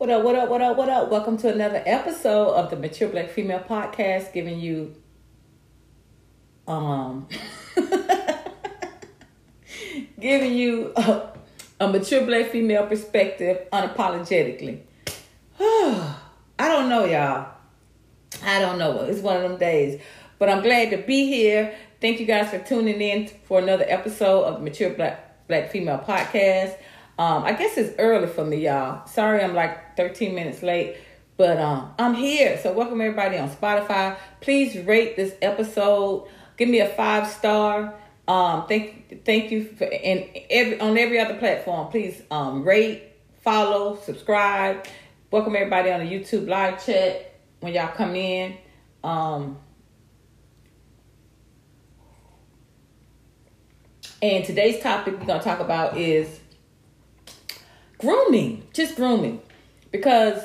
What up, what up, what up, what up? Welcome to another episode of the Mature Black Female Podcast, giving you um giving you a, a mature black female perspective unapologetically. I don't know, y'all. I don't know. It's one of them days. But I'm glad to be here. Thank you guys for tuning in for another episode of the Mature Black Black Female Podcast. Um, I guess it's early for me, y'all. Sorry, I'm like 13 minutes late, but um, I'm here. So welcome everybody on Spotify. Please rate this episode. Give me a five star. Um, thank thank you for and every on every other platform. Please um, rate, follow, subscribe. Welcome everybody on the YouTube live chat when y'all come in. Um, and today's topic we're gonna talk about is grooming, just grooming, because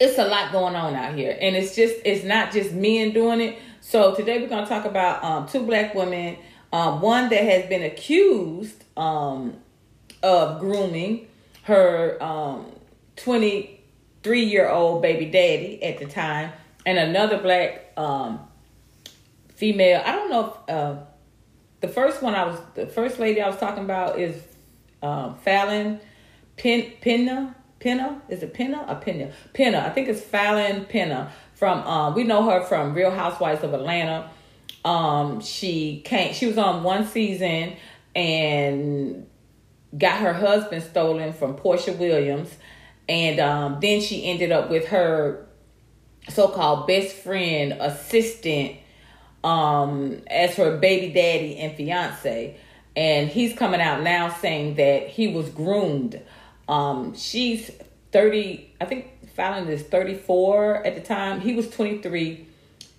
it's a lot going on out here, and it's just it's not just men doing it. So today we're gonna talk about um, two black women, um, one that has been accused um, of grooming her um, twenty three year old baby daddy at the time, and another black um, female. I don't know if uh, the first one I was the first lady I was talking about is um, Falynn Pin Pinna Pinna is it Pinna or Pinna Pinna I think it's Falynn Pinna from um, we know her from Real Housewives of Atlanta. Um, she came she was on one season and got her husband stolen from Porsha Williams. And um, then she ended up with her so-called best friend assistant um, as her baby daddy and fiance. And he's coming out now saying that he was groomed um, she's 30, I think Falynn is 34 at the time. He was 23.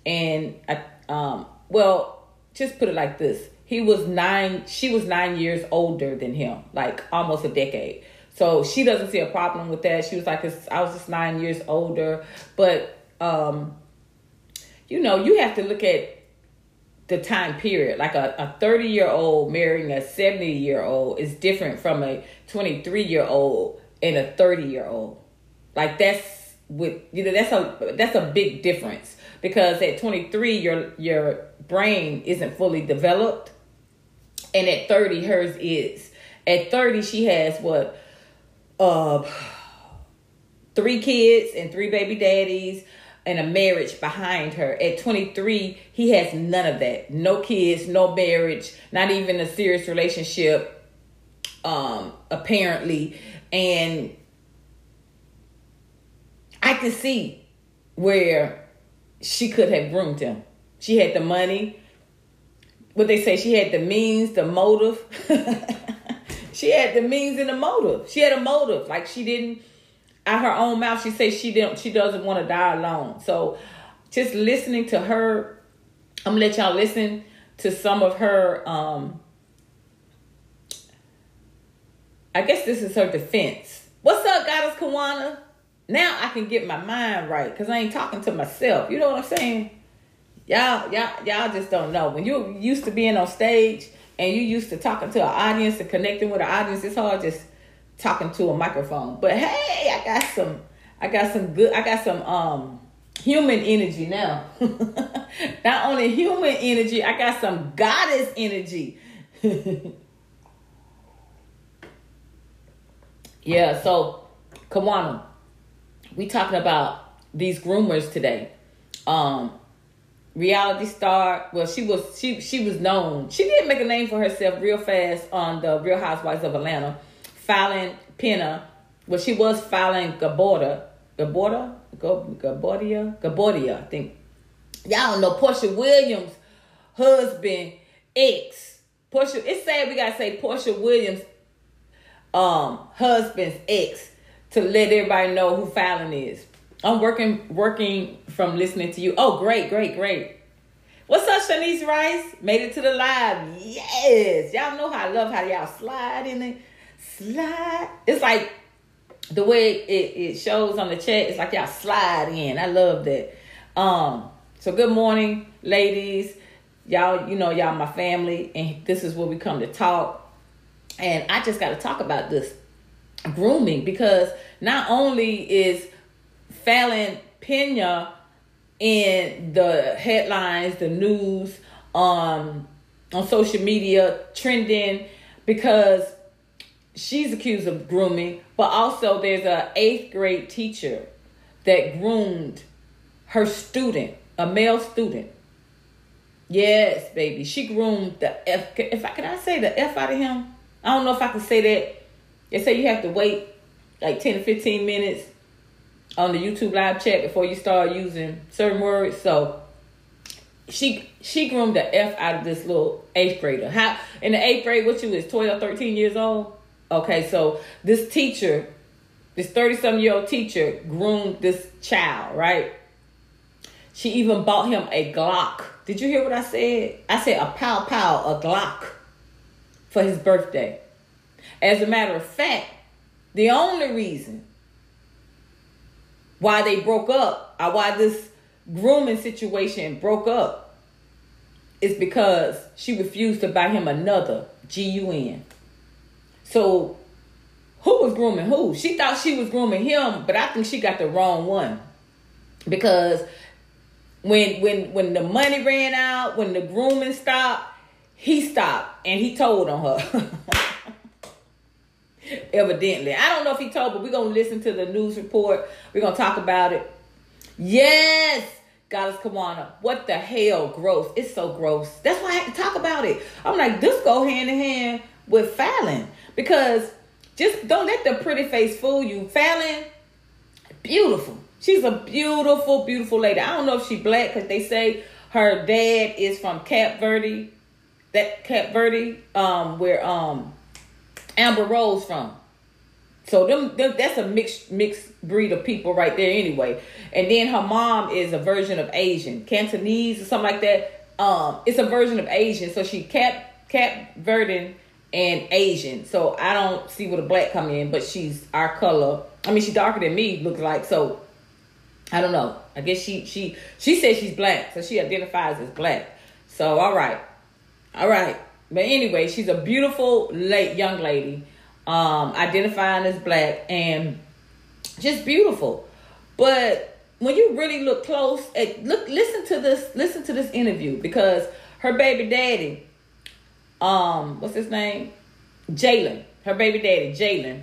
And, I, um, well, just put it like this. He was nine, she was nine years older than him, like almost a decade. So she doesn't see a problem with that. She was like, I was just nine years older. But, um, you know, you have to look at the time period. Like a, a 30 year old marrying a 70 year old is different from a 23 year old and a 30 year old. Like that's with you know that's a that's a big difference because at 23 your your brain isn't fully developed and at 30 hers is. At 30 she has what uh three kids and three baby daddies and a marriage behind her. At 23, he has none of that. No kids, no marriage, not even a serious relationship um apparently and I can see where she could have groomed him. She had the money. What they say, she had the means, the motive. she had the means and the motive. She had a motive. Like she didn't out her own mouth she says she didn't she doesn't want to die alone. So just listening to her i'm gonna let y'all listen to some of her um i guess this is her defense. What's up goddess kawana? Now i can get my mind right because i ain't talking to myself. You know what i'm saying? Y'all y'all y'all just don't know. When you're used to being on stage and you used to talking to an audience and connecting with an audience it's hard just talking to a microphone. But hey, I got some I got some good I got some um human energy now. Not only human energy, I got some goddess energy. yeah, so Kawana, we talking about these groomers today. Um reality star. Well, she was she she was known. She did make a name for herself real fast on the Real Housewives of Atlanta Falynn Pena, well, she was Falynn Gaborda, Gaborda, Gabordia, Gabordia, I think. Y'all know Porsha Williams' husband, ex. Porsha, it's sad we gotta say Porsha Williams' um husband's ex to let everybody know who Fallon is. I'm working working from listening to you. Oh, great, great, great. What's up, Shanice Rice? Made it to the live. Yes. Y'all know how I love how y'all slide in it slide. It's like the way it, it shows on the chat. It's like y'all slide in. I love that. Um. So good morning, ladies. Y'all, you know y'all my family, and this is where we come to talk. And I just got to talk about this. grooming because not only is Falynn Pena in the headlines, the news, um, on social media, trending because she's accused of grooming, but also there's a eighth grade teacher that groomed her student, a male student. Yes, baby, she groomed the F. If I can I say the F out of him, I don't know if I can say that. They say you have to wait like ten to fifteen minutes on the YouTube live chat before you start using certain words. So she she groomed the F out of this little eighth grader. How in the eighth grade, what you is 12, 13 years old? Okay, so this teacher, this 30 some year old teacher groomed this child, right? She even bought him a Glock. Did you hear what I said? I said a pow pow, a Glock for his birthday. As a matter of fact, the only reason why they broke up or why this grooming situation broke up is because she refused to buy him another G-U-N. So who was grooming who? She thought she was grooming him, but I think she got the wrong one. Because when when when the money ran out, when the grooming stopped, he stopped and he told on her. Evidently. I don't know if he told, but we're gonna listen to the news report. We're gonna talk about it. Yes, Goddess Kawana. What the hell? Gross. It's so gross. That's why I had to talk about it. I'm like, this go hand in hand with Falynn. Because just don't let the pretty face fool you. Falynn, beautiful. She's a beautiful, beautiful lady. I don't know if she black because they say her dad is from Cap Verde. That Cap Verde, um, where um Amber Rose from. So them, them that's a mixed mixed breed of people right there anyway. And then her mom is a version of Asian, Cantonese or something like that. Um, it's a version of Asian. So she Cap Cap Verden and Asian. So I don't see where the black come in, but she's our color. I mean, she's darker than me, looks like. So I don't know. I guess she she she says she's black, so she identifies as black. So all right, all right. But anyway, she's a beautiful late young lady, um, identifying as black and just beautiful. But when you really look close, at, look, listen to this, listen to this interview because her baby daddy, um, what's his name, Jalen, her baby daddy, Jalen,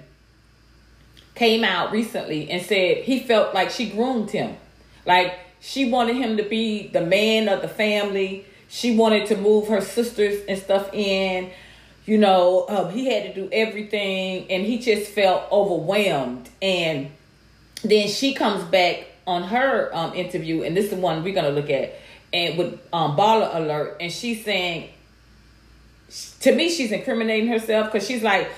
came out recently and said he felt like she groomed him, like she wanted him to be the man of the family she wanted to move her sisters and stuff in. You know, um, he had to do everything, and he just felt overwhelmed. And then she comes back on her um, interview, and this is the one we're gonna look at, and with um, baller alert, and she's saying, to me, she's incriminating herself because she's like,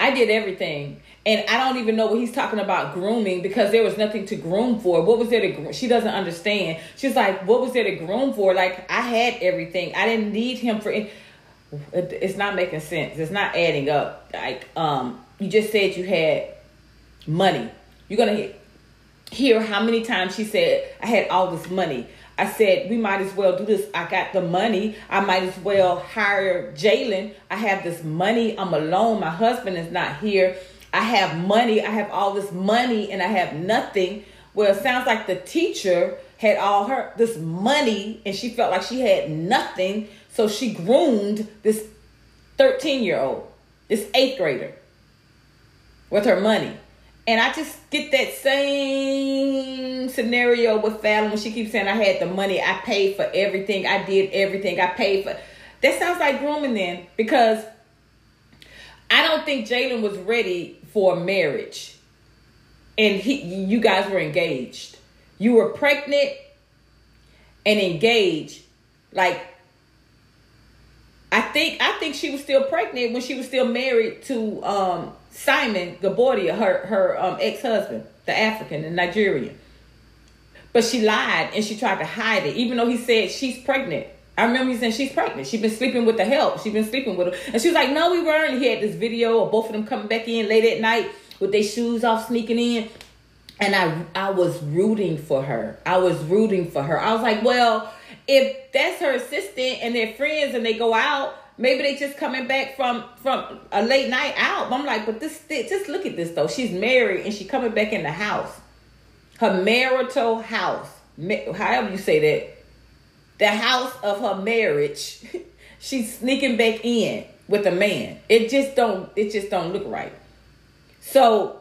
I did everything. And I don't even know what he's talking about grooming because there was nothing to groom for. What was there to groom? She doesn't understand. She's like, what was there to groom for? Like, I had everything. I didn't need him for it. It's not making sense. It's not adding up. Like, um, you just said you had money. You're going to hear how many times she said, I had all this money. I said, we might as well do this. I got the money. I might as well hire Jalen. I have this money. I'm alone. My husband is not here. I have money, I have all this money, and I have nothing. Well, it sounds like the teacher had all her this money and she felt like she had nothing. So she groomed this 13 year old, this eighth grader, with her money. And I just get that same scenario with Falynn when she keeps saying, I had the money, I paid for everything, I did everything, I paid for. That sounds like grooming then because I don't think Jalen was ready for marriage and he you guys were engaged you were pregnant and engaged like i think i think she was still pregnant when she was still married to um, simon gabordia her her um, ex-husband the african the nigerian but she lied and she tried to hide it even though he said she's pregnant I remember he saying she's pregnant. She's been sleeping with the help. She's been sleeping with him. And she was like, no, we weren't. He had this video of both of them coming back in late at night with their shoes off, sneaking in. And I, I was rooting for her. I was rooting for her. I was like, well, if that's her assistant and they're friends and they go out, maybe they just coming back from from a late night out. I'm like, but this just look at this though. She's married and she coming back in the house, her marital house, however you say that, the house of her marriage. She's sneaking back in with a man. It just don't. It just don't look right. So,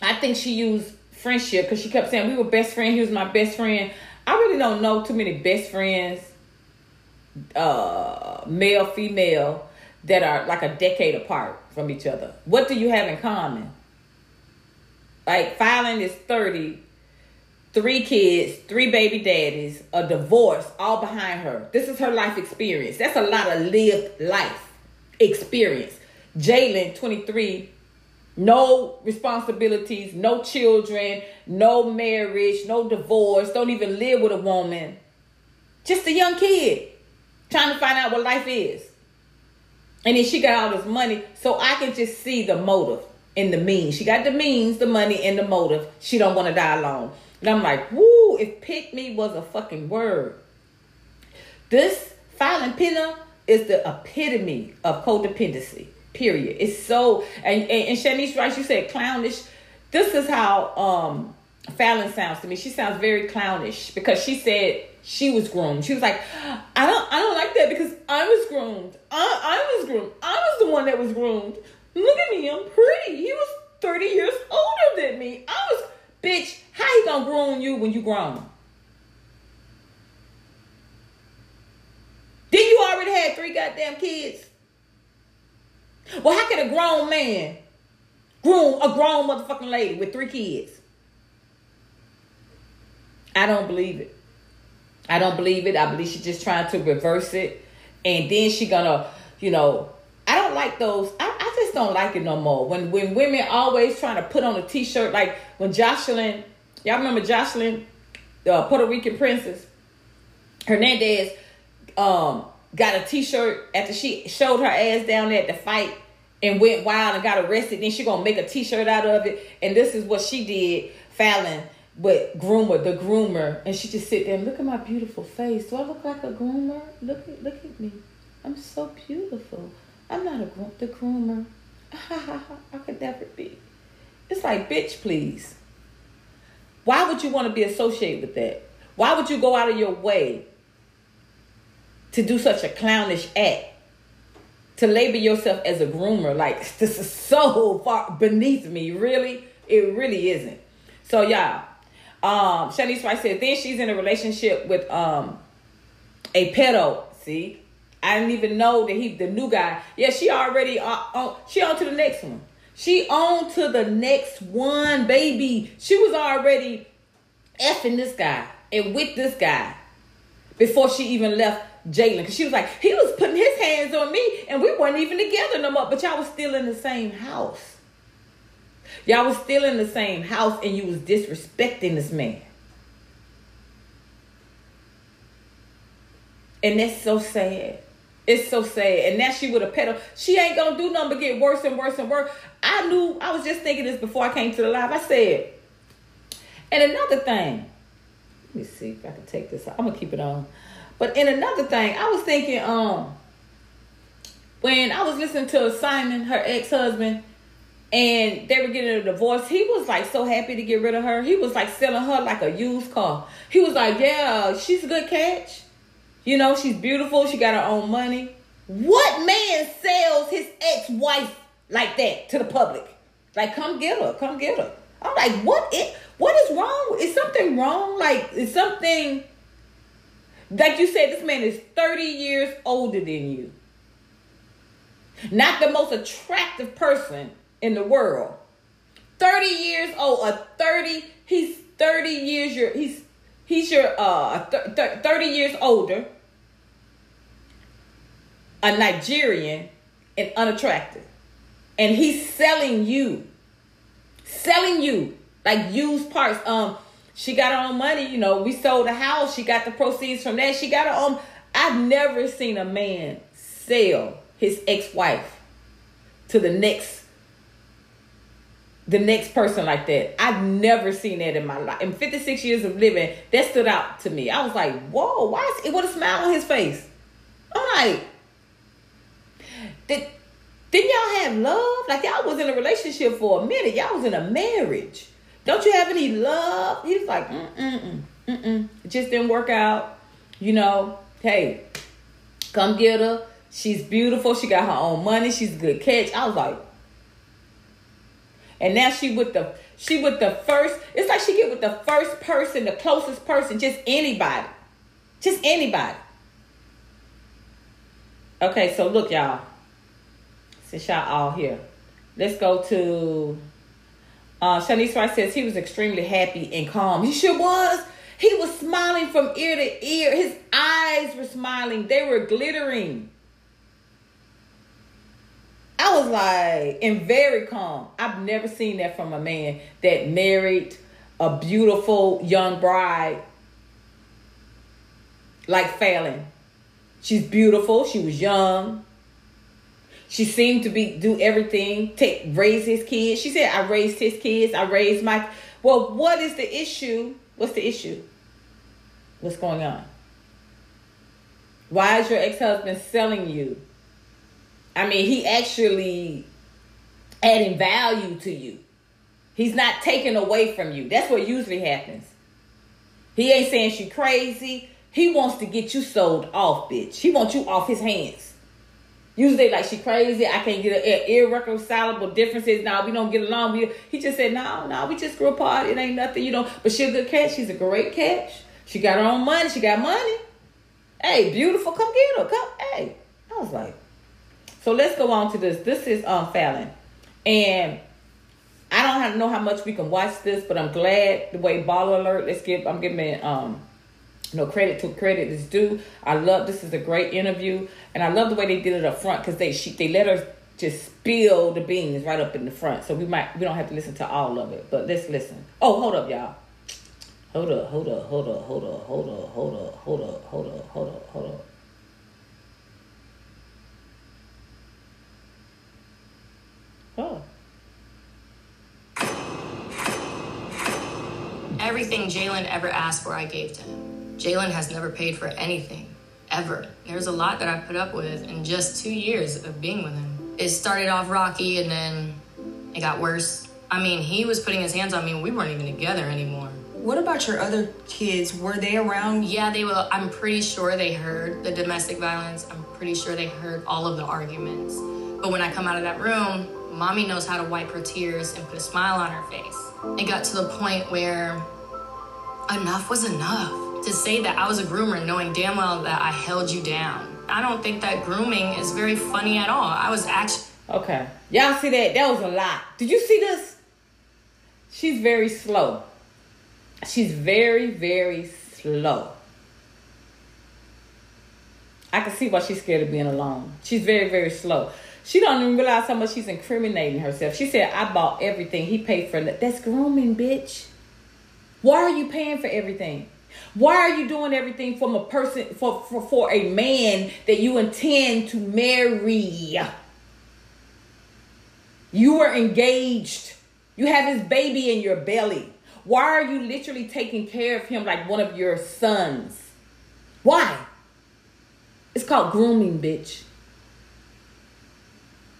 I think she used friendship because she kept saying we were best friends. He was my best friend. I really don't know too many best friends uh, male, female, that are like a decade apart from each other. What do you have in common? Like Falynn is 30, three kids, three baby daddies, a divorce, all behind her. This is her life experience. That's a lot of lived life experience. Jalen, 23, no responsibilities, no children, no marriage, no divorce, don't even live with a woman. Just a young kid trying to find out what life is. And then she got all this money, so I can just see the motive and the means. She got the means, the money, and the motive. She don't want to die alone. And I'm like, woo, if pick me was a fucking word. This Falynn Penner is the epitome of codependency. Period. It's so and and, and Shanice Rice, you said clownish. This is how um Falynn sounds to me. She sounds very clownish because she said she was groomed. She was like, I don't that because I was groomed. I, I was groomed. I was the one that was groomed. Look at me, I'm pretty. He was 30 years older than me. I was bitch, how he gonna groom you when you grown? Then you already had three goddamn kids. Well, how can a grown man groom a grown motherfucking lady with three kids? I don't believe it. I don't believe it. I believe she's just trying to reverse it. And then she gonna, you know, I don't like those. I, I just don't like it no more. When when women always trying to put on a t-shirt, like when Joseline, y'all remember Joseline, the Puerto Rican princess, Hernandez, um, got a t-shirt after she showed her ass down there at the fight and went wild and got arrested. Then she gonna make a t-shirt out of it. And this is what she did, Falynn but groomer, the groomer, and she just sit there and look at my beautiful face. Do I look like a groomer? Look at look at me. I'm so beautiful. I'm not a groom, the groomer. I could never be. It's like, bitch, please. Why would you want to be associated with that? Why would you go out of your way to do such a clownish act? To label yourself as a groomer, like this is so far beneath me. Really, it really isn't. So y'all, um, Shanice Rice said, then she's in a relationship with um a pedo. See, I didn't even know that he the new guy. Yeah, she already uh, on. She on to the next one. She on to the next one, baby. She was already effing this guy and with this guy before she even left Jalen. Cause she was like, he was putting his hands on me, and we weren't even together no more. But y'all was still in the same house. Y'all was still in the same house and you was disrespecting this man. And that's so sad. It's so sad. And now she with a pedo. She ain't gonna do nothing but get worse and worse and worse. I knew, I was just thinking this before I came to the live. I said, and another thing, let me see if I can take this. I'm gonna keep it on. But in another thing, I was thinking, um, when I was listening to Simon, her ex-husband, and they were getting a divorce. He was like so happy to get rid of her. He was like selling her like a used car. He was like, Yeah, she's a good catch. You know, she's beautiful. She got her own money. What man sells his ex wife like that to the public? Like, come get her. Come get her. I'm like, what? What is wrong? Is something wrong? Like, is something. Like you said, this man is 30 years older than you. Not the most attractive person in the world. 30 years old, a 30, he's 30 years your he's he's your uh th- th- 30 years older, a Nigerian and unattractive. And he's selling you. Selling you like used parts. Um she got her own money, you know, we sold a house, she got the proceeds from that. She got her own I've never seen a man sell his ex-wife to the next the next person like that. I've never seen that in my life. In 56 years of living, that stood out to me. I was like, whoa, why is it with a smile on his face? I'm like, Did didn't y'all have love? Like y'all was in a relationship for a minute. Y'all was in a marriage. Don't you have any love? He's like, mm mm mm mm. It just didn't work out. You know, hey, come get her. She's beautiful. She got her own money. She's a good catch. I was like, and now she with the she with the first. It's like she get with the first person, the closest person, just anybody, just anybody. Okay, so look, y'all. Since y'all all here, let's go to. Uh, Shanice Rice says he was extremely happy and calm. He sure was. He was smiling from ear to ear. His eyes were smiling. They were glittering. Was like, and very calm. I've never seen that from a man that married a beautiful young bride like Falynn. She's beautiful. She was young. She seemed to be do everything, take raise his kids. She said, "I raised his kids. I raised my." Well, what is the issue? What's the issue? What's going on? Why is your ex-husband selling you? I mean, he actually adding value to you. He's not taking away from you. That's what usually happens. He ain't saying she crazy. He wants to get you sold off, bitch. He wants you off his hands. Usually, like she crazy. I can't get an irreconcilable differences. Now we don't get along. He just said, no, no, we just grew apart. It ain't nothing, you know. But she's a good catch. She's a great catch. She got her own money. She got money. Hey, beautiful. Come get her. Come. Hey. I was like, so let's go on to this. This is um Falynn, and I don't have, know how much we can watch this, but I'm glad the way Baller Alert. Let's give. I'm giving um no credit to credit is due. I love this is a great interview, and I love the way they did it up front because they she they let her just spill the beans right up in the front. So we might we don't have to listen to all of it, but let's listen. Oh, hold up, y'all. Hold up, hold up, hold up, hold up, hold up, hold up, hold up, hold up, hold up, hold up. Oh. Everything Jalen ever asked for, I gave to him. Jalen has never paid for anything, ever. There's a lot that I put up with in just two years of being with him. It started off rocky and then it got worse. I mean, he was putting his hands on me and we weren't even together anymore. What about your other kids? Were they around? Yeah, they were. I'm pretty sure they heard the domestic violence. I'm pretty sure they heard all of the arguments. But when I come out of that room, mommy knows how to wipe her tears and put a smile on her face. It got to the point where enough was enough. To say that I was a groomer knowing damn well that I held you down. I don't think that grooming is very funny at all. I was actually. Okay. Y'all see that? That was a lot. Did you see this? She's very slow. She's very, very slow. I can see why she's scared of being alone. She's very, very slow. She don't even realize how much she's incriminating herself. She said, I bought everything. He paid for it. That's grooming, bitch. Why are you paying for everything? Why are you doing everything from a person for, for, for a man that you intend to marry? You are engaged. You have his baby in your belly. Why are you literally taking care of him like one of your sons? Why? It's called grooming, bitch.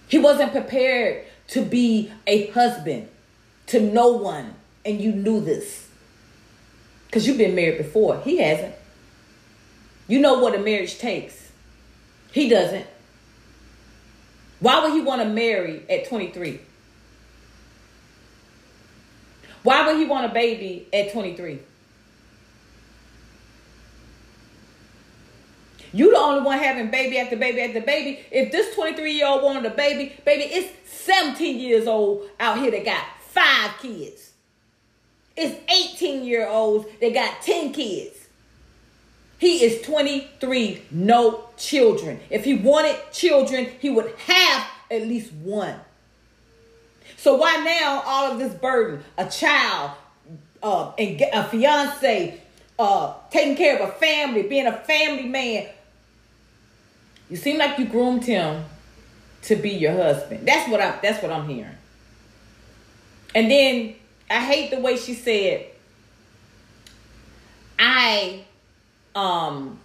He wasn't prepared to be a husband to no one, and you knew this. Because you've been married before. He hasn't. You know what a marriage takes. He doesn't. Why would he want to marry at 23? Why would he want a baby at 23? You the only one having baby after baby after baby. If this 23 year old wanted a baby, baby, it's 17 years old out here that got five kids. It's 18 year olds that got 10 kids. He is 23, no children. If he wanted children, he would have at least one. So why now all of this burden? A child, uh, and a fiance, uh, taking care of a family, being a family man, you seem like you groomed him to be your husband. That's what I that's what I'm hearing. And then I hate the way she said I um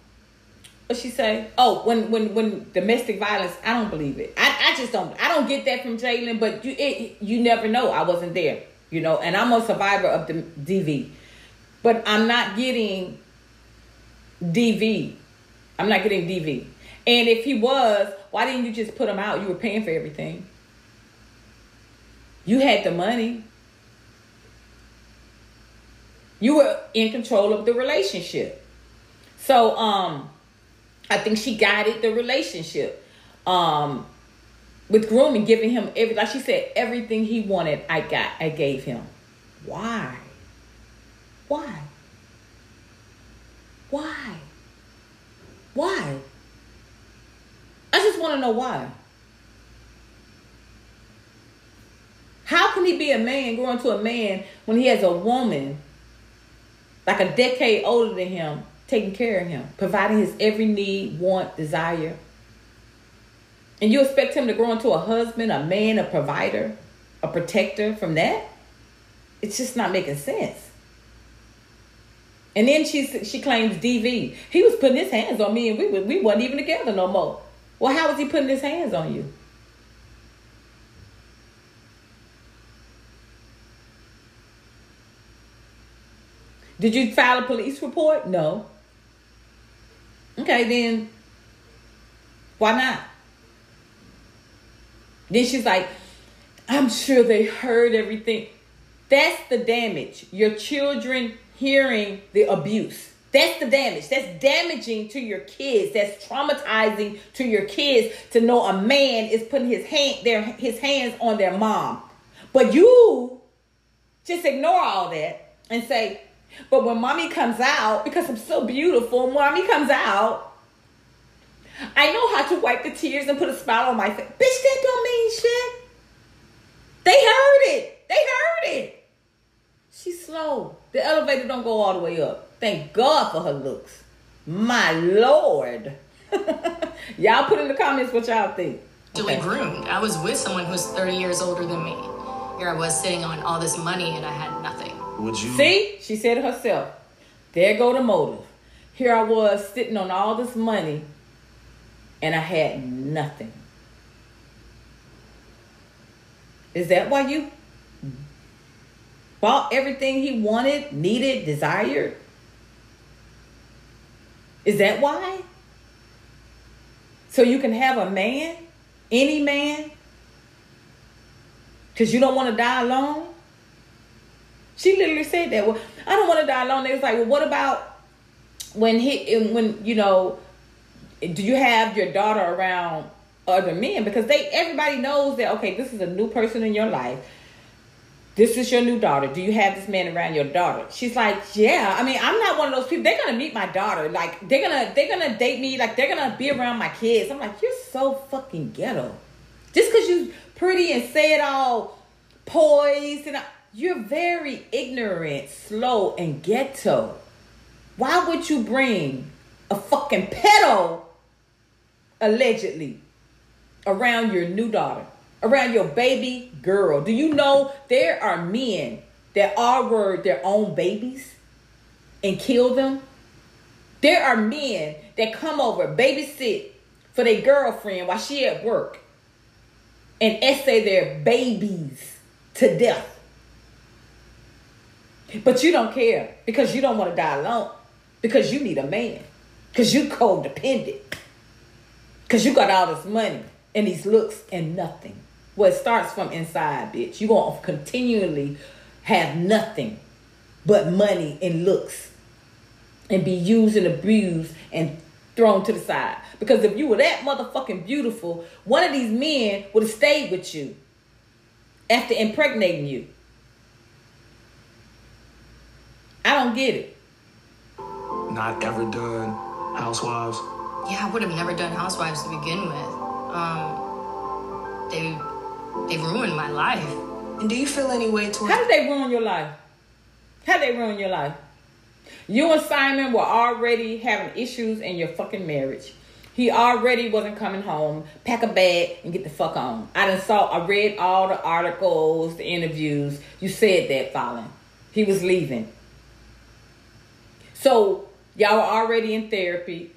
what she say? Oh, when when when domestic violence, I don't believe it. I, I just don't. I don't get that from Jalen. But you it, you never know. I wasn't there, you know. And I'm a survivor of the DV, but I'm not getting DV. I'm not getting DV. And if he was, why didn't you just put him out? You were paying for everything. You had the money. You were in control of the relationship. So um I think she guided the relationship. Um with grooming, giving him every like she said, everything he wanted, I got, I gave him. Why? Why? Why? Why? I just want to know why. How can he be a man, grow into a man, when he has a woman like a decade older than him taking care of him, providing his every need, want, desire? And you expect him to grow into a husband, a man, a provider, a protector from that? It's just not making sense. And then she she claims DV. He was putting his hands on me, and we we wasn't even together no more. Well, how was he putting his hands on you? Did you file a police report? No. Okay, then why not? Then she's like, I'm sure they heard everything. That's the damage. Your children hearing the abuse. That's the damage. That's damaging to your kids. That's traumatizing to your kids to know a man is putting his hand their his hands on their mom. But you just ignore all that and say, but when mommy comes out, because I'm so beautiful, mommy comes out, I know how to wipe the tears and put a smile on my face. Bitch, that don't mean shit. They heard it. They heard it. She's slow. The elevator don't go all the way up. Thank God for her looks. My Lord. y'all put in the comments what y'all think. Actually Okay. groomed. I was with someone who's 30 years older than me. Here I was sitting on all this money and I had nothing. Would you? See, she said it herself. There go the motive. Here I was sitting on all this money and I had nothing. Is that why you bought everything he wanted, needed, desired? Is that why? So you can have a man, any man, because you don't want to die alone? She literally said that. Well, I don't want to die alone. They was like, well, what about when he, when you know, do you have your daughter around other men? Because they, everybody knows that. Okay, this is a new person in your life. This is your new daughter. Do you have this man around your daughter? She's like, yeah. I mean, I'm not one of those people. They're gonna meet my daughter. Like, they're gonna, they're gonna date me. Like, they're gonna be around my kids. I'm like, you're so fucking ghetto. Just because you're pretty and say it all poised and you're very ignorant, slow, and ghetto. Why would you bring a fucking pedo, allegedly, around your new daughter, around your baby girl? Do you know there are men that are their own babies and kill them? There are men that come over, babysit for their girlfriend while she at work and essay their babies to death. But you don't care because you don't want to die alone. Because you need a man. Because you codependent. Because you got all this money and these looks and nothing. Well, it starts from inside, bitch. You're going to continually have nothing but money and looks and be used and abused and thrown to the side. Because if you were that motherfucking beautiful, one of these men would have stayed with you after impregnating you. I don't get it. Not ever done Housewives. Yeah, I would have never done Housewives to begin with. Um, they they ruined my life. And do you feel any way towards How did they ruin your life? How did they ruin your life? You and Simon were already having issues in your fucking marriage. He already wasn't coming home. Pack a bag and get the fuck on. I done saw, I read all the articles, the interviews. You said that, Falynn. He was leaving. So y'all were already in therapy.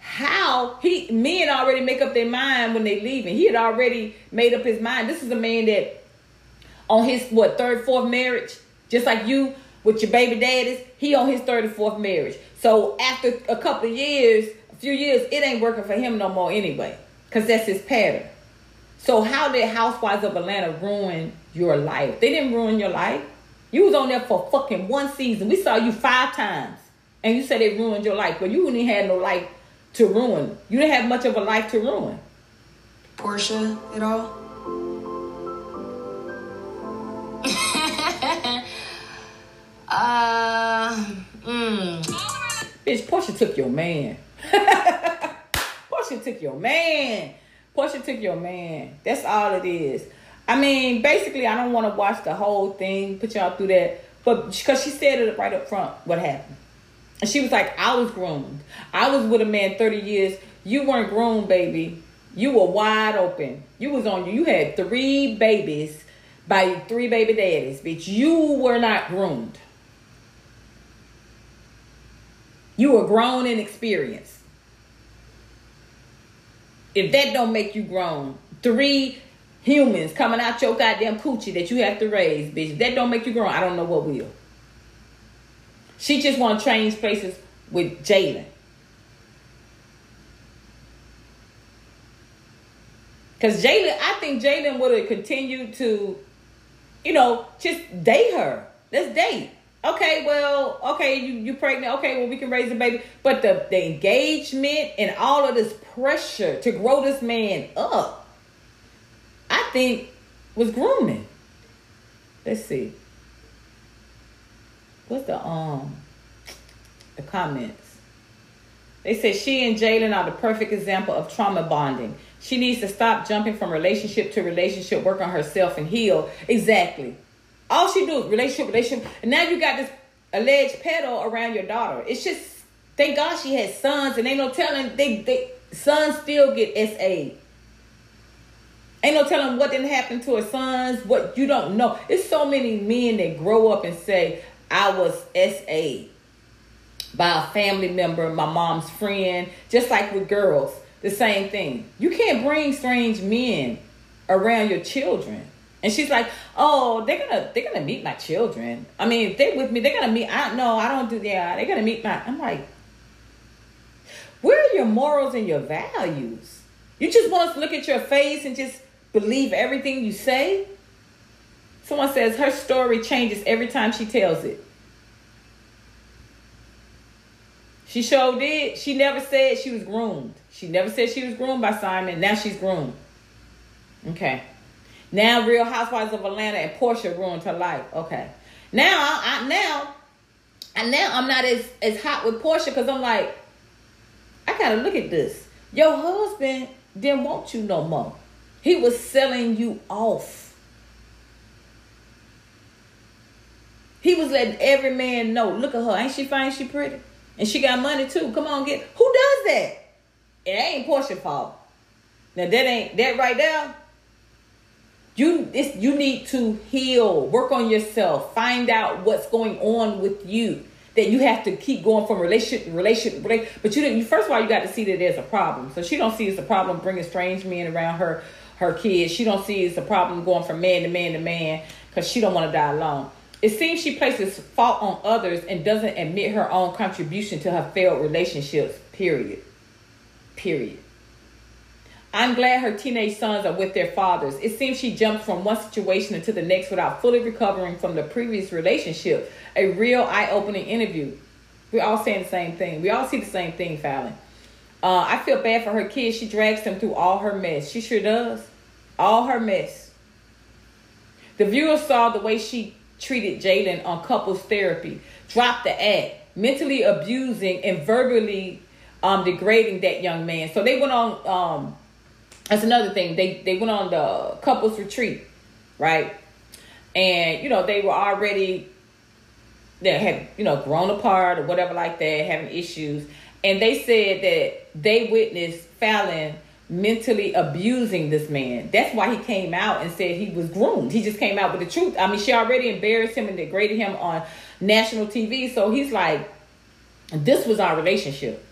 how he men already make up their mind when they leaving. He had already made up his mind. This is a man that on his what third, fourth marriage, just like you with your baby daddies, he on his third fourth marriage. So after a couple of years, a few years, it ain't working for him no more anyway. Cause that's his pattern. So how did Housewives of Atlanta ruin your life? They didn't ruin your life. You was on there for fucking one season. We saw you five times. And you said it ruined your life. But you didn't have no life to ruin. You didn't have much of a life to ruin. Porsha at all? Uh, mm. Bitch, Porsha took your man. Porsha took your man. Porsha took your man. That's all it is. I mean, basically, I don't want to watch the whole thing, put y'all through that. But because she said it right up front, what happened. And she was like, I was groomed. I was with a man 30 years. You weren't groomed, baby. You were wide open. You was on you. You had three babies by three baby daddies, bitch. You were not groomed. You were grown in experience. If that don't make you grown, three humans coming out your goddamn coochie that you have to raise, bitch. If that don't make you grown, I don't know what will. She just want to change places with Jalen. Because Jalen, I think Jalen would have continued to, you know, just date her. Let's date. Okay, well, okay, you you pregnant. Okay, well, we can raise a baby. But the, the engagement and all of this pressure to grow this man up, think was grooming. Let's see. What's the um the comments? They said she and Jalen are the perfect example of trauma bonding. She needs to stop jumping from relationship to relationship, work on herself and heal. Exactly. All she do is relationship, relationship. And now you got this alleged pedo around your daughter. It's just thank God she had sons and ain't no telling they they sons still get SA. Ain't no telling what didn't happen to her sons, what you don't know. It's so many men that grow up and say, I was SA by a family member, my mom's friend, just like with girls, the same thing. You can't bring strange men around your children. And she's like, "Oh, they're gonna they're gonna meet my children. I mean, if they're with me, they're gonna meet. I no, I don't do that. They're gonna meet my." I'm like, where are your morals and your values? You just want us to look at your face and just believe everything you say. Someone says her story changes every time she tells it. She showed did. She never said she was groomed. She never said she was groomed by Simon. Now she's groomed. Okay. Now Real Housewives of Atlanta and Porsha ruined her life. Okay. Now I, I now and now I'm not as as hot with Porsha because I'm like, I gotta look at this. Your husband didn't want you no more. He was selling you off. He was letting every man know. Look at her. Ain't she fine? She pretty. And she got money too. Come on, get who does that? It ain't Porsha fault. Now that ain't that right there. You it's, you need to heal, work on yourself, find out what's going on with you. That you have to keep going from relationship relationship, relationship. but you didn't. First of all, you got to see that there's a problem. So she don't see it's a problem bringing strange men around her her kids. She don't see it's a problem going from man to man to man because she don't want to die alone. It seems she places fault on others and doesn't admit her own contribution to her failed relationships. Period. Period. I'm glad her teenage sons are with their fathers. It seems she jumped from one situation into the next without fully recovering from the previous relationship. A real eye opening interview. We're all saying the same thing. We all see the same thing, Falynn. Uh, I feel bad for her kids. She drags them through all her mess. She sure does. All her mess. The viewers saw the way she treated Jalen on couples therapy, dropped the act, mentally abusing and verbally um, degrading that young man. So they went on. Um, that's another thing. They they went on the couples retreat, right? And you know they were already they had you know grown apart or whatever like that, having issues. And they said that they witnessed Falynn mentally abusing this man. That's why he came out and said he was groomed. He just came out with the truth. I mean, she already embarrassed him and degraded him on national TV. So he's like, this was our relationship.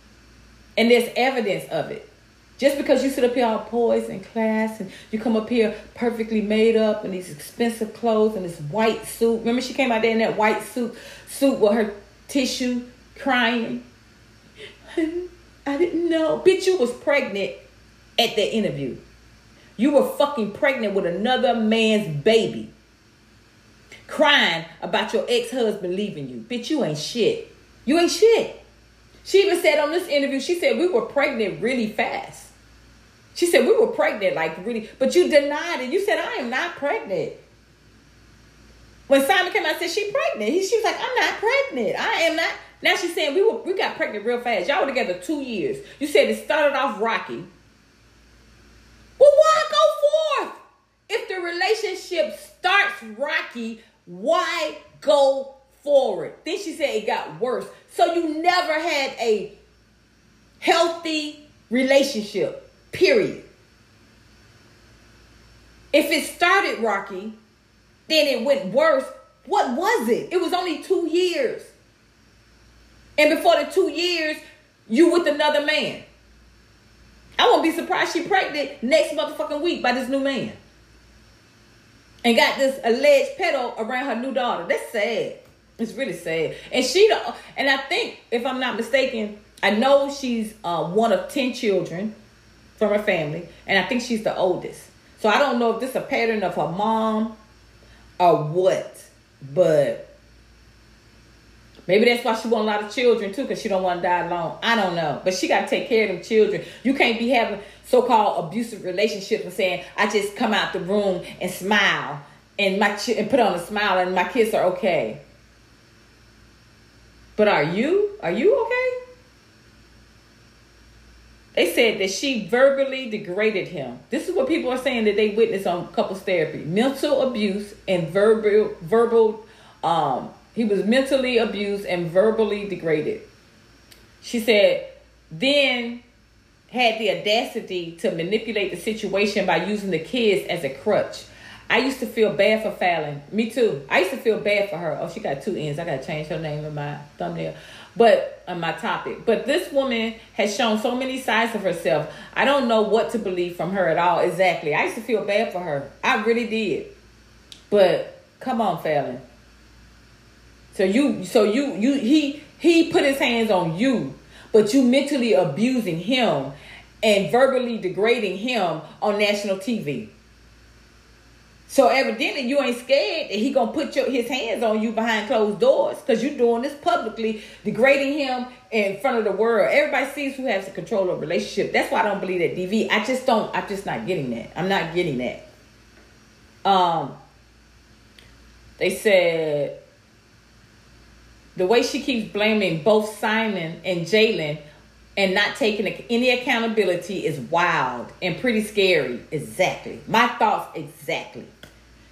And there's evidence of it. Just because you sit up here all poised in class and you come up here perfectly made up in these expensive clothes and this white suit. Remember she came out there in that white suit suit with her tissue crying. I didn't know. Bitch, you was pregnant at the interview. You were fucking pregnant with another man's baby. Crying about your ex-husband leaving you. Bitch, you ain't shit. You ain't shit. She even said on this interview, she said we were pregnant really fast. She said we were pregnant, like really, but you denied it. You said I am not pregnant. When Simon came out said she pregnant, he, she was like, I'm not pregnant. I am not. Now she's saying we were we got pregnant real fast. Y'all were together two years. You said it started off rocky. Well, why go forth? If the relationship starts rocky, why go forward? Then she said it got worse. So you never had a healthy relationship. Period. If it started rocky, then it went worse. What was it? It was only two years. And before the two years, you with another man. I won't be surprised she pregnant next motherfucking week by this new man. And got this alleged pedo around her new daughter. That's sad. It's really sad. And she, and I think, if I'm not mistaken, I know she's uh, one of 10 children from her family, and I think she's the oldest. So I don't know if this is a pattern of her mom or what, but maybe that's why she want a lot of children too, because she don't want to die alone. I don't know, but she got to take care of them children. You can't be having so-called abusive relationships and saying I just come out the room and smile and my ch- and put on a smile and my kids are okay. But are you? Are you okay? They said that she verbally degraded him. This is what people are saying that they witnessed on couples therapy: mental abuse and verbal verbal. Um, he was mentally abused and verbally degraded. She said, then had the audacity to manipulate the situation by using the kids as a crutch. I used to feel bad for Falynn. Me too. I used to feel bad for her. Oh, she got two ends. I gotta change her name in my thumbnail but on my topic. But this woman has shown so many sides of herself. I don't know what to believe from her at all. Exactly. I used to feel bad for her. I really did. But come on, Falynn. So you, so you, you, he, he put his hands on you, but you mentally abusing him and verbally degrading him on national TV. So evidently you ain't scared that he gonna put your, his hands on you behind closed doors because you're doing this publicly, degrading him in front of the world. Everybody sees who has the control of relationship. That's why I don't believe that DV. I just don't. I'm just not getting that. I'm not getting that. Um, they said the way she keeps blaming both Simon and Jalen and not taking any accountability is wild and pretty scary. Exactly. My thoughts exactly.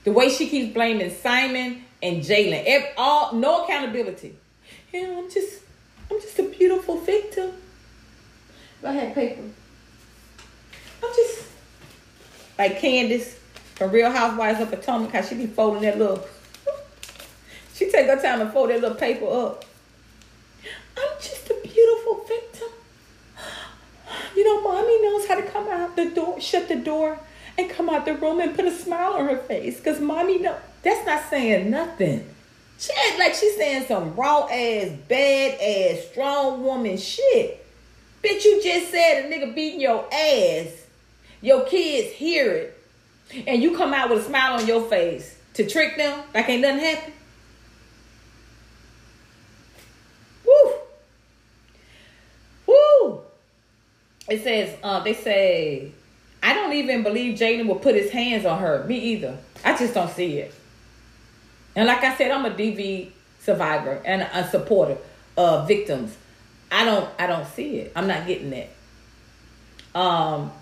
The way she keeps blaming Simon and Jalen, all no accountability. Yeah, I'm just, I'm just a beautiful victim. If I had paper, I'm just like Candace from Real Housewives of Potomac. How she be folding that little. She take her time to fold that little paper up. I'm just a beautiful victim. You know, mommy knows how to come out the door, shut the door, and come out the room and put a smile on her face. Cause mommy know that's not saying nothing. She act like she's saying some raw ass, bad ass, strong woman shit. Bitch, you just said a nigga beating your ass. Your kids hear it. And you come out with a smile on your face to trick them like ain't nothing happened. Woo. Woo. It says, uh, they say I don't even believe Jaden will put his hands on her. Me either. I just don't see it. And like I said, I'm a DV survivor and a supporter of victims. I don't I don't see it. I'm not getting it. Um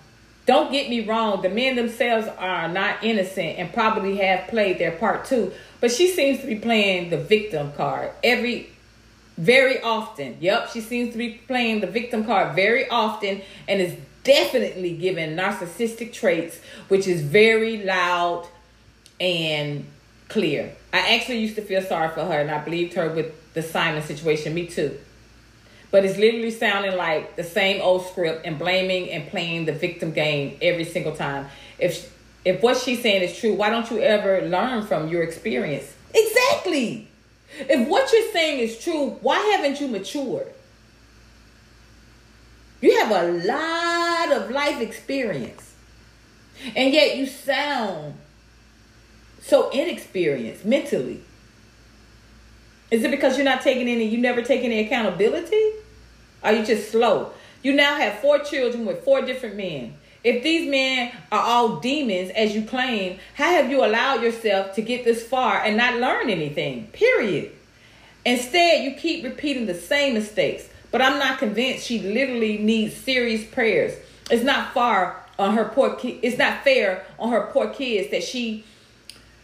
don't get me wrong, the men themselves are not innocent and probably have played their part too. But she seems to be playing the victim card every very often. Yep, she seems to be playing the victim card very often and is definitely given narcissistic traits, which is very loud and clear. I actually used to feel sorry for her and I believed her with the Simon situation. Me too. But it's literally sounding like the same old script and blaming and playing the victim game every single time. If if what she's saying is true, why don't you ever learn from your experience? Exactly. If what you're saying is true, why haven't you matured? You have a lot of life experience. And yet you sound so inexperienced mentally. Is it because you're not taking any, you never take any accountability? Are you just slow? You now have four children with four different men. If these men are all demons, as you claim, how have you allowed yourself to get this far and not learn anything? Period. Instead, you keep repeating the same mistakes. But I'm not convinced she literally needs serious prayers. It's not far on her poor ki- it's not fair on her poor kids that she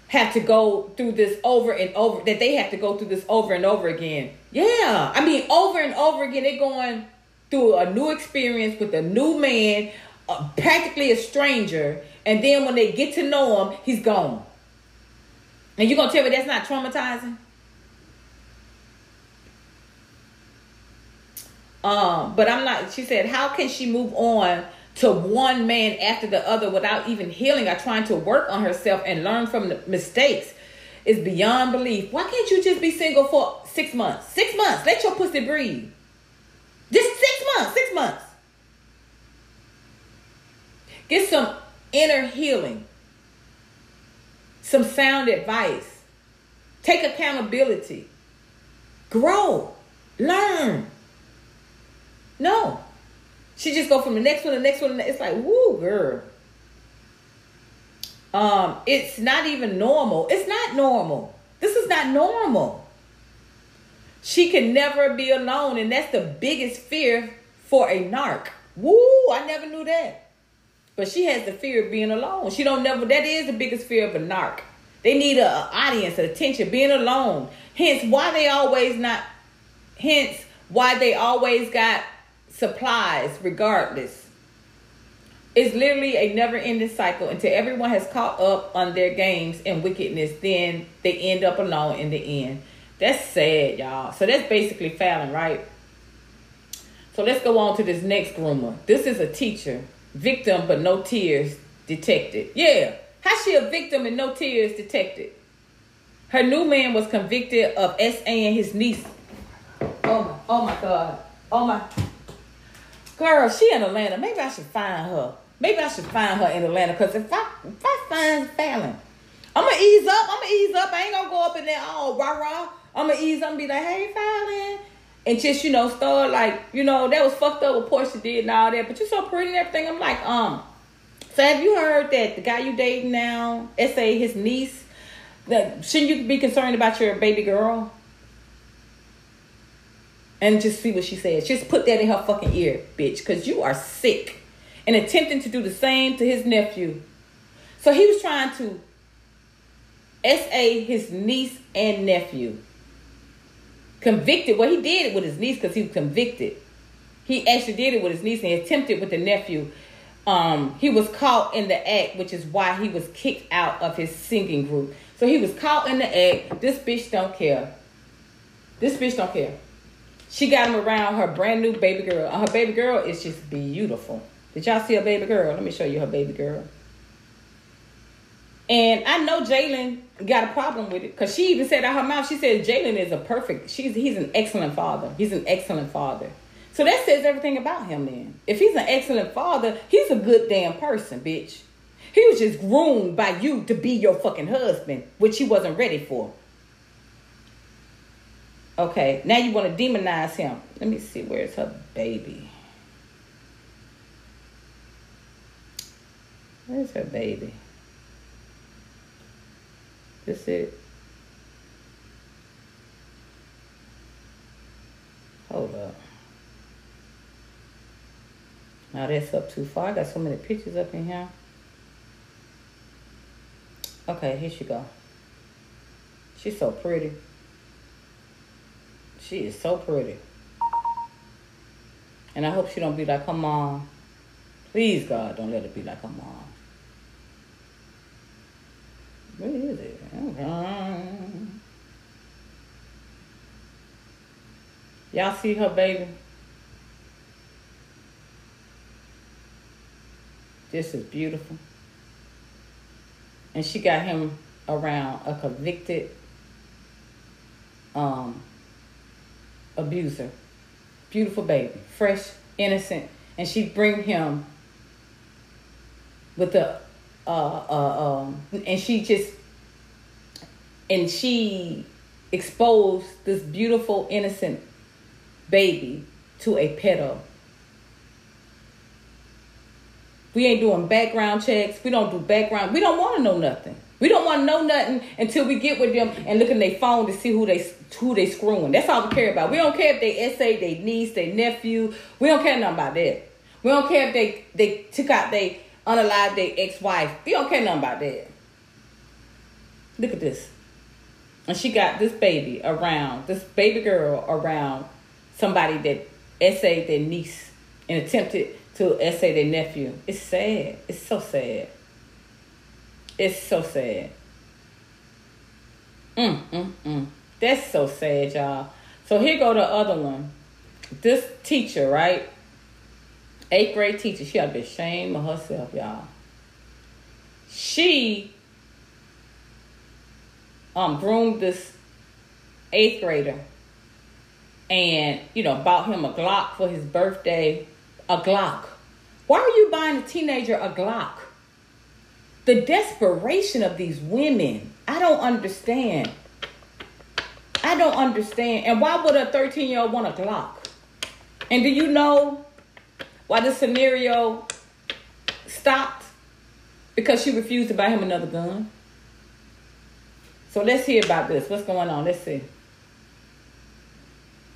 have to go through this over and over that they have to go through this over and over again. Yeah. I mean over and over again they're going through a new experience with a new man, practically a stranger, and then when they get to know him, he's gone. And you're to tell me that's not traumatizing? Um, but I'm not. She said, "How can she move on to one man after the other without even healing or trying to work on herself and learn from the mistakes?" Is beyond belief. Why can't you just be single for six months? Six months. Let your pussy breathe. Just six months. Six months. Get some inner healing. Some sound advice. Take accountability. Grow. Learn. No. She just go from the next one to the next one. It's like, woo, girl. Um, it's not even normal. It's not normal. This is not normal. She can never be alone, and that's the biggest fear for a narc. Woo, I never knew that. But she has the fear of being alone. She don't never. That is the biggest fear of a narc. They need an audience, an attention, being alone. Hence, why they always not. Hence, why they always got supplies regardless. It's literally a never ending cycle until everyone has caught up on their games and wickedness, then they end up alone in the end. That's sad, y'all. So that's basically Falynn, right? So let's go on to this next rumor. This is a teacher, victim but no tears detected. Yeah, how's she a victim and no tears detected? Her new man was convicted of SA and his niece. Oh, my, oh my God. Oh my. Girl, she in Atlanta. Maybe I should find her. Maybe I should find her in Atlanta. Cause if I if I find Falynn, I'm gonna ease up. I'm gonna ease up. I ain't gonna go up in there all rah rah. I'm gonna ease up and be like, hey Falynn. And just, you know, start like, you know, that was fucked up what Porsha did and all that. But you're so pretty and everything. I'm like, um, so have you heard that the guy you dating now, SA, his niece, that shouldn't you be concerned about your baby girl? and just see what she says. Just put that in her fucking ear, bitch, because you are sick. And attempting to do the same to his nephew. So he was trying to SA his niece and nephew. Convicted. Well, he did it with his niece because he was convicted. He actually did it with his niece and he attempted with the nephew. Um, he was caught in the act, which is why he was kicked out of his singing group. So he was caught in the act. This bitch don't care. This bitch don't care. She got him around her brand new baby girl. Her baby girl is just beautiful. Did y'all see her baby girl? Let me show you her baby girl. And I know Jalen got a problem with it because she even said out her mouth, she said Jalen is a perfect, she's he's an excellent father. He's an excellent father. So that says everything about him then. If he's an excellent father, he's a good damn person, bitch. He was just groomed by you to be your fucking husband, which he wasn't ready for. Okay, now you want to demonize him. Let me see, where's her baby? Where's her baby? This it. Hold up. Now that's up too far. I got so many pictures up in here. Okay, here she go. She's so pretty. She is so pretty. And I hope she don't be like her mom. Please, God, don't let her be like her mom. What is it? Okay. Y'all see her baby? This is beautiful. And she got him around a convicted um, abuser. Beautiful baby, fresh, innocent, and she bring him with the uh, uh, um, and she just and she exposed this beautiful innocent baby to a pedo. We ain't doing background checks. We don't do background. We don't want to know nothing. We don't want to know nothing until we get with them and look in their phone to see who they who they screwing. That's all we care about. We don't care if they essay, they niece, they nephew. We don't care nothing about that. We don't care if they they took out they unalive their ex-wife. We don't care nothing about that. Look at this. And she got this baby around, this baby girl around somebody that essayed their niece and attempted to essay their nephew. It's sad. It's so sad. It's so sad. Mm, mm, mm. That's so sad, y'all. So here go the other one. This teacher, right? Eighth grade teacher. She ought to be ashamed of herself, y'all. She um groomed this eighth grader and you know bought him a Glock for his birthday. A Glock. Why are you buying a teenager a Glock? the desperation of these women. I don't understand. I don't understand. And why would a 13 year old want a Glock? And do you know why the scenario stopped? Because she refused to buy him another gun. So let's hear about this. What's going on? Let's see.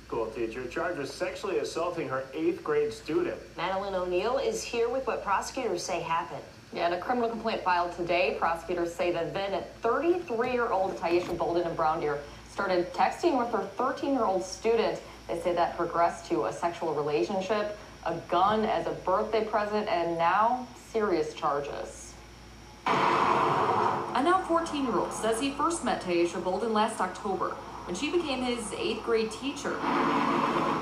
School teacher charged with sexually assaulting her eighth grade student. Madeline O'Neill is here with what prosecutors say happened. Yeah, in a criminal complaint filed today, prosecutors say that then 33-year-old Tyisha Bolden in Brown Deer started texting with her 13-year-old student. They say that progressed to a sexual relationship, a gun as a birthday present, and now serious charges. A now 14-year-old says he first met Tyisha Bolden last October when she became his eighth grade teacher.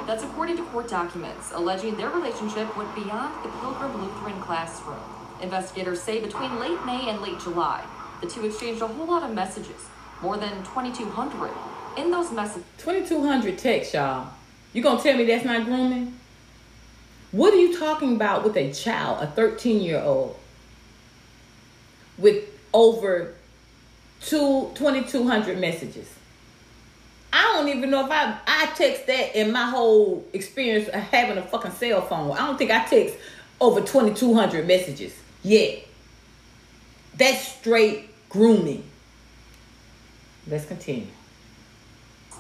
That's according to court documents, alleging their relationship went beyond the Pilgrim Lutheran classroom. Investigators say between late May and late July, the two exchanged a whole lot of messages, more than 2,200. In those messages, 2,200 texts, y'all. You gonna tell me that's not grooming? What are you talking about with a child, a 13 year old, with over two, 2,200 messages? I don't even know if I I text that in my whole experience of having a fucking cell phone. I don't think I text over 2,200 messages. yet. That's straight grooming. Let's continue.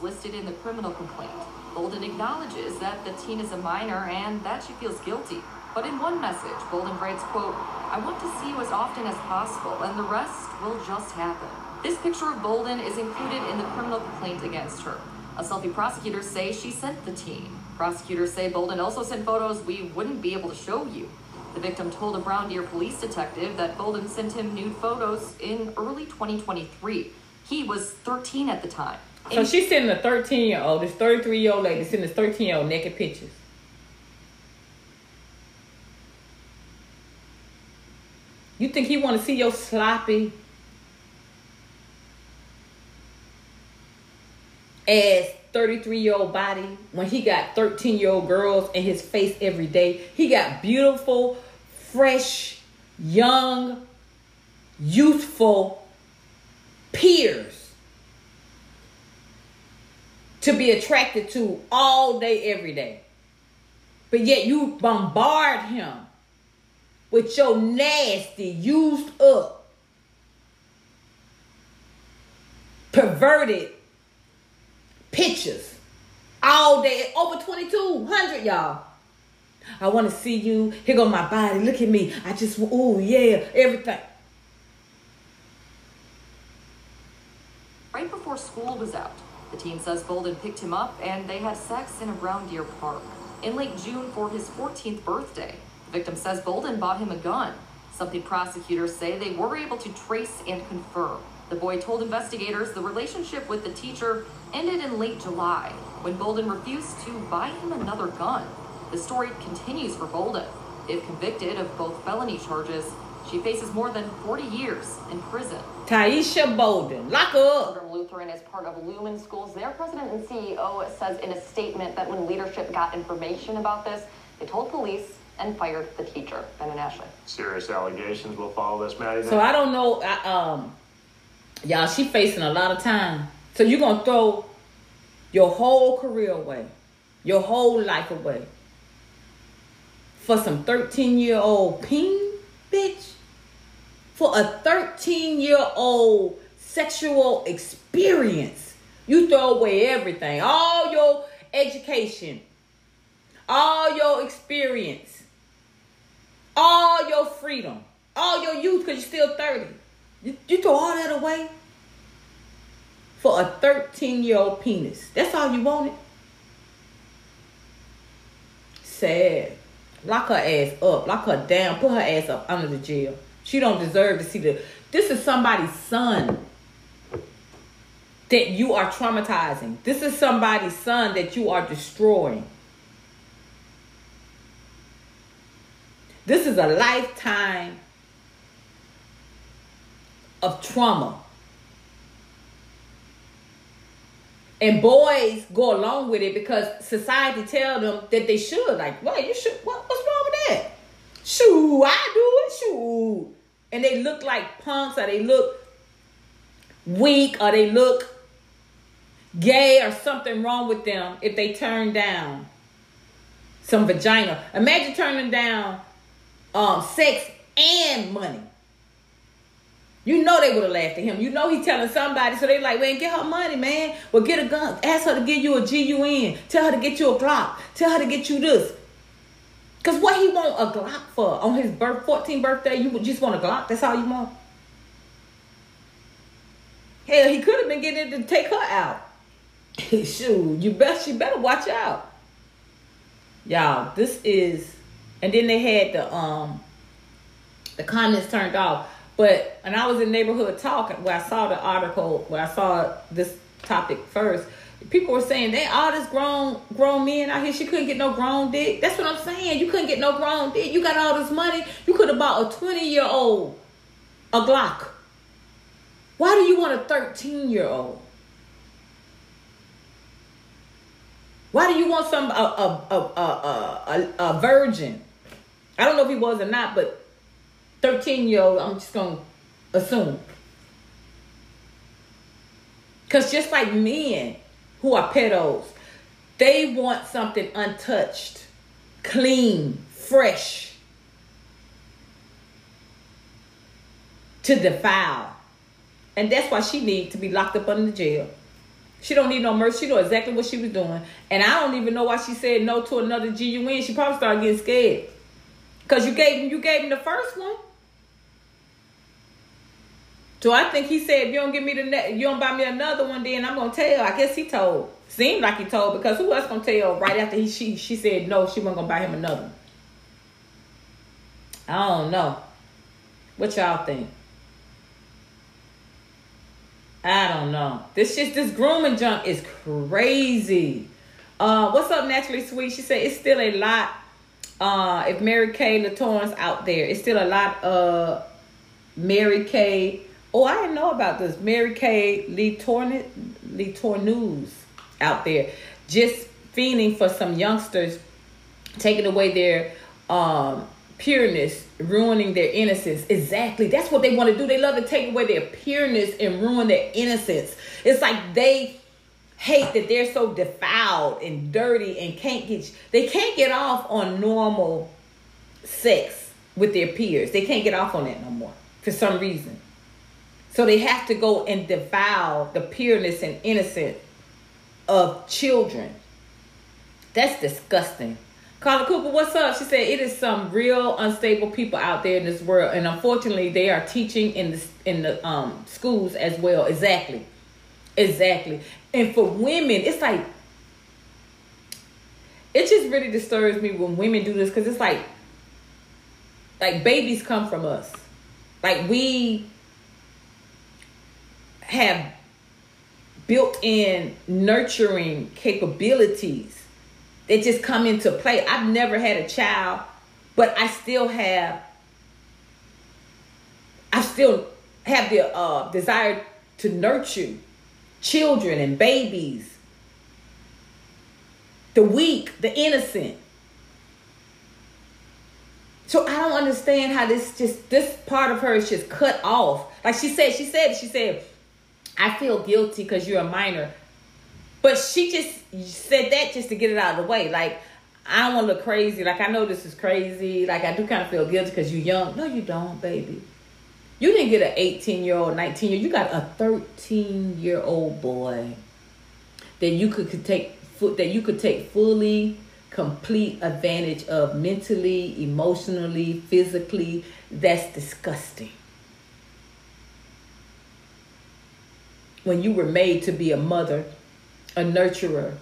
Listed in the criminal complaint. Bolden acknowledges that the teen is a minor and that she feels guilty. But in one message, Bolden writes, quote, I want to see you as often as possible and the rest will just happen. This picture of Bolden is included in the criminal complaint against her. A selfie prosecutors say she sent the teen. Prosecutors say Bolden also sent photos we wouldn't be able to show you. The victim told a Brown Deer police detective that Bolden sent him nude photos in early 2023. He was 13 at the time. So she's sending a 13 year old, this 33 year old lady sending this 13 year old naked pictures. You think he want to see your sloppy ass 33 year old body when he got 13 year old girls in his face every day. He got beautiful, fresh, young, youthful peers to be attracted to all day, every day. But yet you bombard him with your nasty, used up, perverted pictures all day, over 2,200, y'all. I want to see you. Here go my body. Look at me. I just, oh yeah, everything. Right before school was out, teen says Bolden picked him up and they had sex in a Brown Deer park. In late June for his 14th birthday, the victim says Bolden bought him a gun, something prosecutors say they were able to trace and confirm. The boy told investigators the relationship with the teacher ended in late July when Bolden refused to buy him another gun. The story continues for Bolden. If convicted of both felony charges, she faces more than 40 years in prison. Tyisha Bolden, lock up. Pilgrim Lutheran is part of Lumen Schools. Their president and CEO says in a statement that when leadership got information about this, they told police and fired the teacher. Ben and Ashley. Serious allegations will follow this, Maddie. So I don't know. I, um, y'all, she facing a lot of time. So you're gonna throw your whole career away, your whole life away, for some thirteen year old peen, bitch. For a thirteen year old sexual experience, you throw away everything, all your education, all your experience, all your freedom, all your youth, because you're still 30. You, you throw all that away for a 13 year old penis. That's all you wanted. Sad. Lock her ass up. Lock her down. Put her ass up under the jail. She don't deserve to see the. This is somebody's son that you are traumatizing. This is somebody's son that you are destroying. This is a lifetime of trauma. And boys go along with it because society tell them that they should. Like, well, you should. What, what's wrong? Shoo, I do it. Shoo. And they look like punks, or they look weak, or they look gay, or something wrong with them if they turn down some vagina. Imagine turning down um, sex and money. You know they would have laughed at him. You know he telling somebody, so they like, well, get her money, man. Well, get a gun. Ask her to give you a GUN. Tell her to get you a Glock. Tell her to get you this. Cause what he want a Glock for on his birth 14th birthday? You just want a Glock? That's all you want? Hell, he could have been getting to take her out. Shoot, you best you better watch out. Y'all, this is and then they had the um the comments turned off. But and I was in neighborhood talking where I saw the article where I saw this topic first. People were saying they all this grown grown men out here. She couldn't get no grown dick. That's what I'm saying. You couldn't get no grown dick. You got all this money. You could have bought a 20 year old a Glock. Why do you want a 13 year old? Why do you want some a a a a, a, a virgin? I don't know if he was or not, but 13 year old, I'm just to assume. Because just like men who are pedos, they want something untouched, clean, fresh to defile. And that's why she needs to be locked up under the jail. She don't need no mercy. She know exactly what she was doing. And I don't even know why she said no to another GUN. She probably started getting scared. Cause you gave him you gave him the first one. So I think he said, if you don't give me the ne- you don't buy me another one, then I'm gonna tell. I guess he told. Seemed like he told because who else gonna tell right after he she she said no, she wasn't gonna buy him another. One. I don't know. What y'all think? I don't know. This just this grooming junk is crazy. Uh, what's up, naturally sweet? She said it's still a lot uh, if Mary Kay Letourneau's out there, it's still a lot of Mary Kay. Oh, I didn't know about this. Mary Kay Letourneau, Letourneaus out there, just fiending for some youngsters, taking away their um, pureness, ruining their innocence. Exactly. That's what they want to do. They love to take away their pureness and ruin their innocence. It's like they hate that they're so defiled and dirty and can't get they can't get off on normal sex with their peers. They can't get off on that no more for some reason. So they have to go and defile the pureness and innocence of children. That's disgusting. Carla Cooper, what's up? She said it is some real unstable people out there in this world, and unfortunately, they are teaching in the in the um, schools as well. Exactly, exactly. And for women, it's like it just really disturbs me when women do this because it's like like babies come from us. Like we have built in nurturing capabilities that just come into play. I've never had a child but I still have I still have the uh, desire to nurture children and babies, the weak, the innocent. So I don't understand how this just this part of her is just cut off. Like she said, she said, she said, I feel guilty because you're a minor. But she just said that just to get it out of the way. Like, I don't want to look crazy. Like, I know this is crazy. Like, I do kind of feel guilty because you're young. No, you don't, baby. You didn't get an 18 year old, 19 year. You got a 13 year old boy that you could, could take that you could take fully complete advantage of mentally, emotionally, physically. That's disgusting. When you were made to be a mother, a nurturer,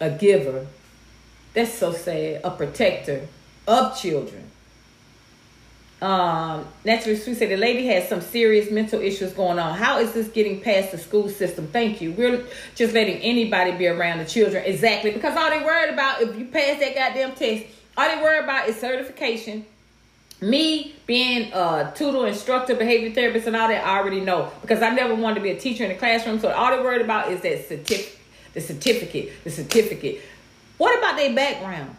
a giver, that's so sad, a protector of children. Um, Naturally Sweet said the lady has some serious mental issues going on. How is this getting past the school system? Thank you. We're just letting anybody be around the children. Exactly. Because all they worried about, if you pass that goddamn test, all they worry about is certification. Me being a tutor, instructor, behavior therapist, and all that, I already know. Because I never wanted to be a teacher in the classroom. So all they're worried about is that certificate, the certificate, the certificate. What about their background?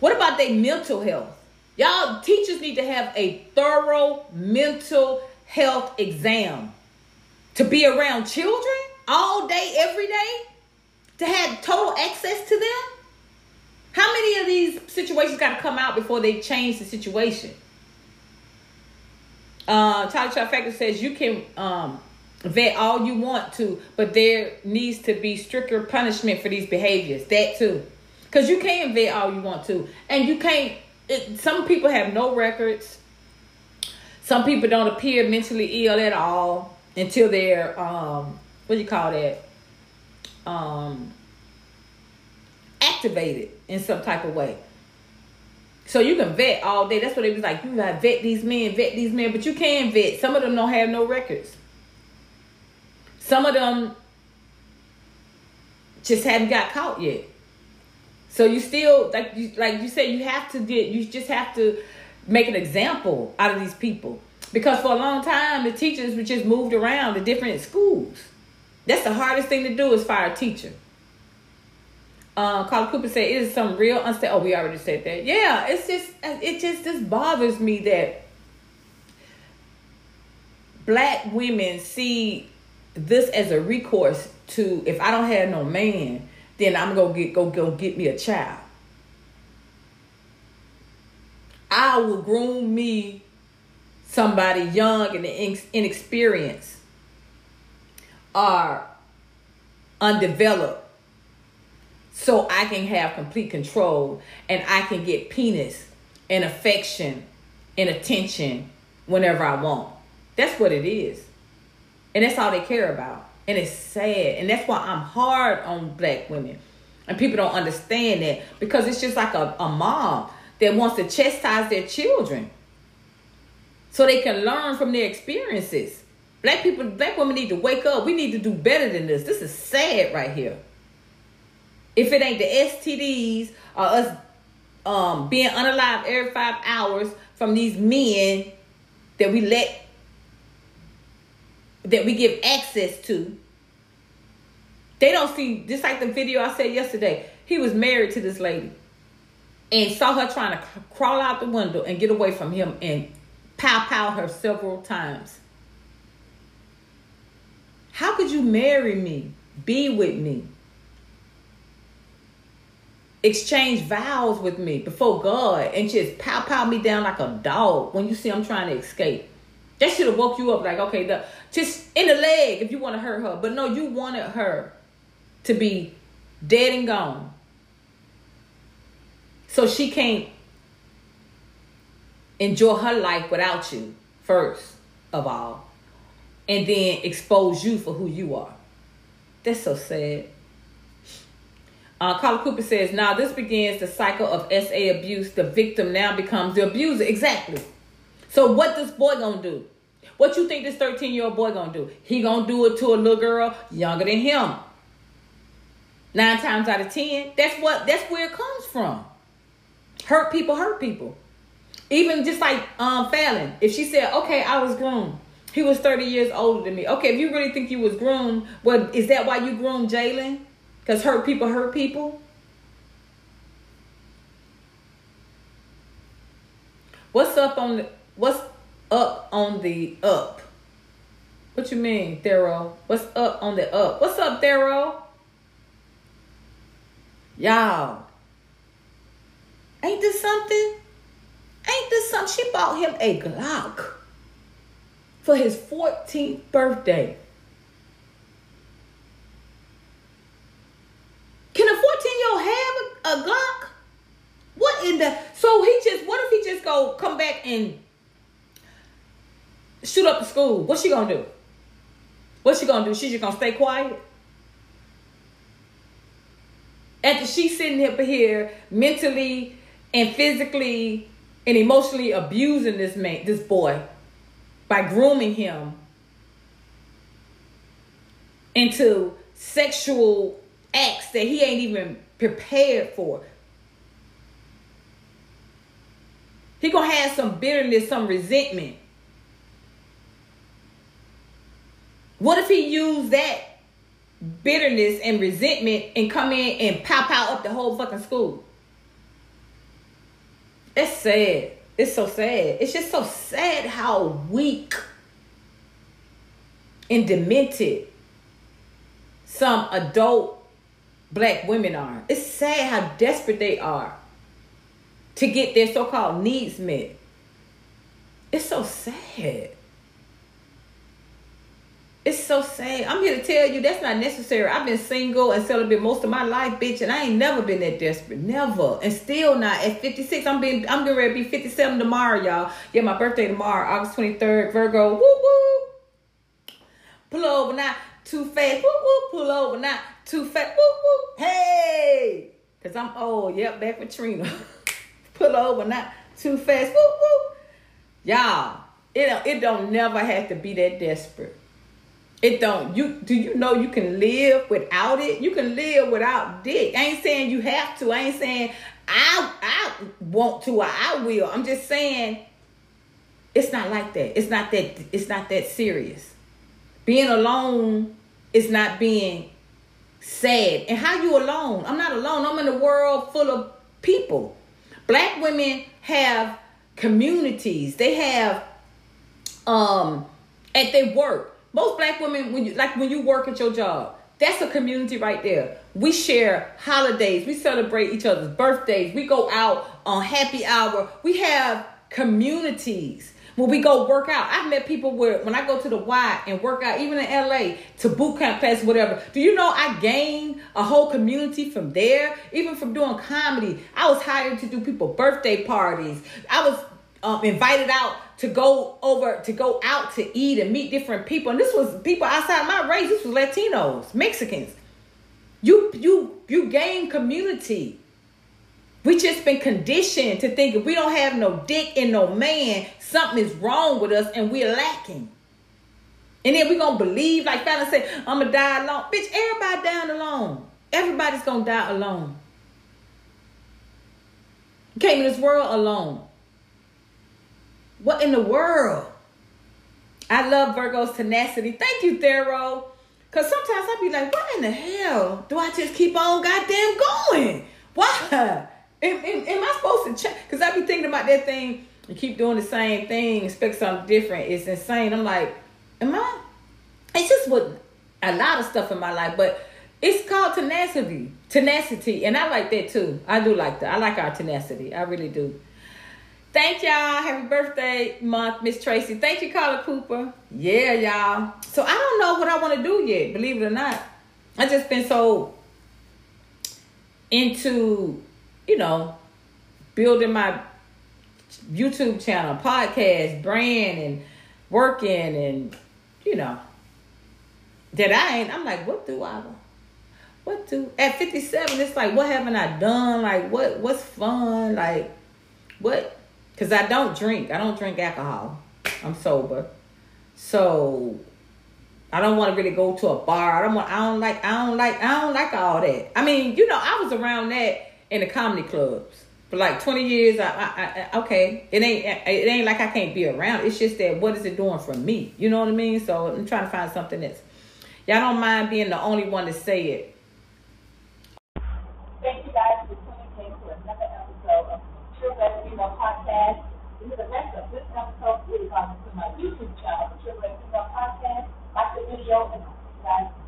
What about their mental health? Y'all teachers need to have a thorough mental health exam to be around children all day, every day, to have total access to them. How many of these situations got to come out before they change the situation? Uh, Tyler Factor says you can um, vet all you want to, but there needs to be stricter punishment for these behaviors. That too, because you can vet all you want to, and you can't it, some people have no records. Some people don't appear mentally ill at all until they're um what do you call that? Um activated in some type of way. So you can vet all day. That's what it was like. You gotta vet these men, vet these men, but you can vet. Some of them don't have no records. Some of them just haven't got caught yet. So you still like you like you said you have to get you just have to make an example out of these people because for a long time the teachers were just moved around to different schools. That's the hardest thing to do is fire a teacher. Uh, Carl Cooper said it is some real unstable. Oh, we already said that. Yeah, it's just it just just bothers me that black women see this as a recourse to if I don't have no man then I'm gonna get go go get me a child. I will groom me somebody young and inexperienced or undeveloped so I can have complete control and I can get penis and affection and attention whenever I want. That's what it is. And that's all they care about. And it's sad. And that's why I'm hard on black women. And people don't understand that because it's just like a, a mom that wants to chastise their children so they can learn from their experiences. Black people, black women need to wake up. We need to do better than this. This is sad right here. If it ain't the STDs or us um, being unalive every five hours from these men that we let that we give access to. They don't see, just like the video I said yesterday, he was married to this lady and saw her trying to crawl out the window and get away from him and pow pow her several times. How could you marry me, be with me, exchange vows with me before God, and just pow pow me down like a dog when you see I'm trying to escape? That should have woke you up like, okay, the, just in the leg if you want to hurt her. But no, you wanted her to be dead and gone. So she can't enjoy her life without you, first of all. And then expose you for who you are. That's so sad. Uh, Carla Cooper says, now this begins the cycle of SA abuse. The victim now becomes the abuser. Exactly. So what this boy gonna do? What you think this 13 year old boy gonna do? He gonna do it to a little girl younger than him. Nine times out of ten, that's what that's where it comes from. Hurt people hurt people. Even just like um Falynn, if she said, "Okay, I was groomed," he was thirty years older than me. Okay, if you really think you was groomed, well, is that why you groomed Jalen? Because hurt people hurt people. What's up on the What's up on the up? What you mean, Thero? What's up on the up? What's up, Thero? Y'all. Ain't this something? Ain't this something? She bought him a Glock for his 14th birthday. Can a 14 year old have a, Glock? What in the so he just what if he just go come back and shoot up the school? What's she gonna do? What's she gonna do? She just gonna stay quiet? After she's sitting up here mentally and physically and emotionally abusing this man, this boy, by grooming him into sexual acts that he ain't even prepared for. He gonna have some bitterness, some resentment. What if he used that bitterness and resentment and come in and pop out up the whole fucking school? It's sad. It's so sad. It's just so sad how weak and demented some adult black women are. It's sad how desperate they are to get their so-called needs met. It's so sad. It's so sad. I'm here to tell you that's not necessary. I've been single and celibate most of my life, bitch, and I ain't never been that desperate. Never. And still not. At 56, I'm being I'm getting ready to be 57 tomorrow, y'all. Yeah, my birthday tomorrow, August 23rd, Virgo. Woo woo. Pull over now. Too fast. Woo woo. Pull over now. Too fast. Woo woo. Hey. Cause I'm old. Yep, back with Trina. Pull over now. Too fast. Woo woo. Y'all, it don't, it don't never have to be that desperate. It don't. You do you know you can live without it? You can live without dick. I ain't saying you have to. I ain't saying I I want to or I will. I'm just saying it's not like that. It's not that it's not that serious. Being alone is not being sad. And how you alone? I'm not alone. I'm in a world full of people. Black women have communities. They have um at their work most black women, when you like when you work at your job, that's a community right there. We share holidays, we celebrate each other's birthdays, we go out on happy hour. We have communities. When we go work out, I've met people where when I go to the Y and work out, even in LA, to boot camp class, whatever. Do you know I gained a whole community from there? Even from doing comedy, I was hired to do people birthday parties. I was um, invited out to go over to go out to eat and meet different people. And this was people outside my race. This was Latinos, Mexicans. You you you gain community. We just been conditioned to think if we don't have no dick and no man, something is wrong with us and we're lacking. And then we gonna believe, like Falynn said, I'm gonna die alone. Bitch, everybody dying alone. Everybody's gonna die alone. Came in this world alone. What in the world? I love Virgo's tenacity. Thank you, Thero. Cause sometimes I be like, what in the hell do I just keep on goddamn going? Why? Am, am, am I supposed to change? Cause I be thinking about that thing. You keep doing the same thing, expect something different. It's insane. I'm like, am I? It's just what a lot of stuff in my life, but it's called tenacity. Tenacity, and I like that too. I do like that. I like our tenacity. I really do. Thank y'all. Happy birthday month, Miss Tracy. Thank you, Carla Cooper. Yeah, y'all. So I don't know what I want to do yet, believe it or not. I just been so into, you know, building my YouTube channel, podcast, brand, and working, and you know, that I ain't. I'm like, what do I? What do at 57? It's like, what haven't I done? Like, what? What's fun? Like, what? Because I don't drink. I don't drink alcohol. I'm sober. So I don't want to really go to a bar. I don't want I don't like I don't like I don't like all that. I mean, you know, I was around that in the comedy clubs. for like 20 years. I, I, okay, it ain't it ain't like I can't be around. It's just that what is it doing for me? You know what I mean? So I'm trying to find something that's y'all don't mind being the only one to say it. Thank you guys for tuning in to another episode of True Female Podcast. This is the rest of this episode. Please come to my YouTube channel, True Female Podcast. Like the video and guys.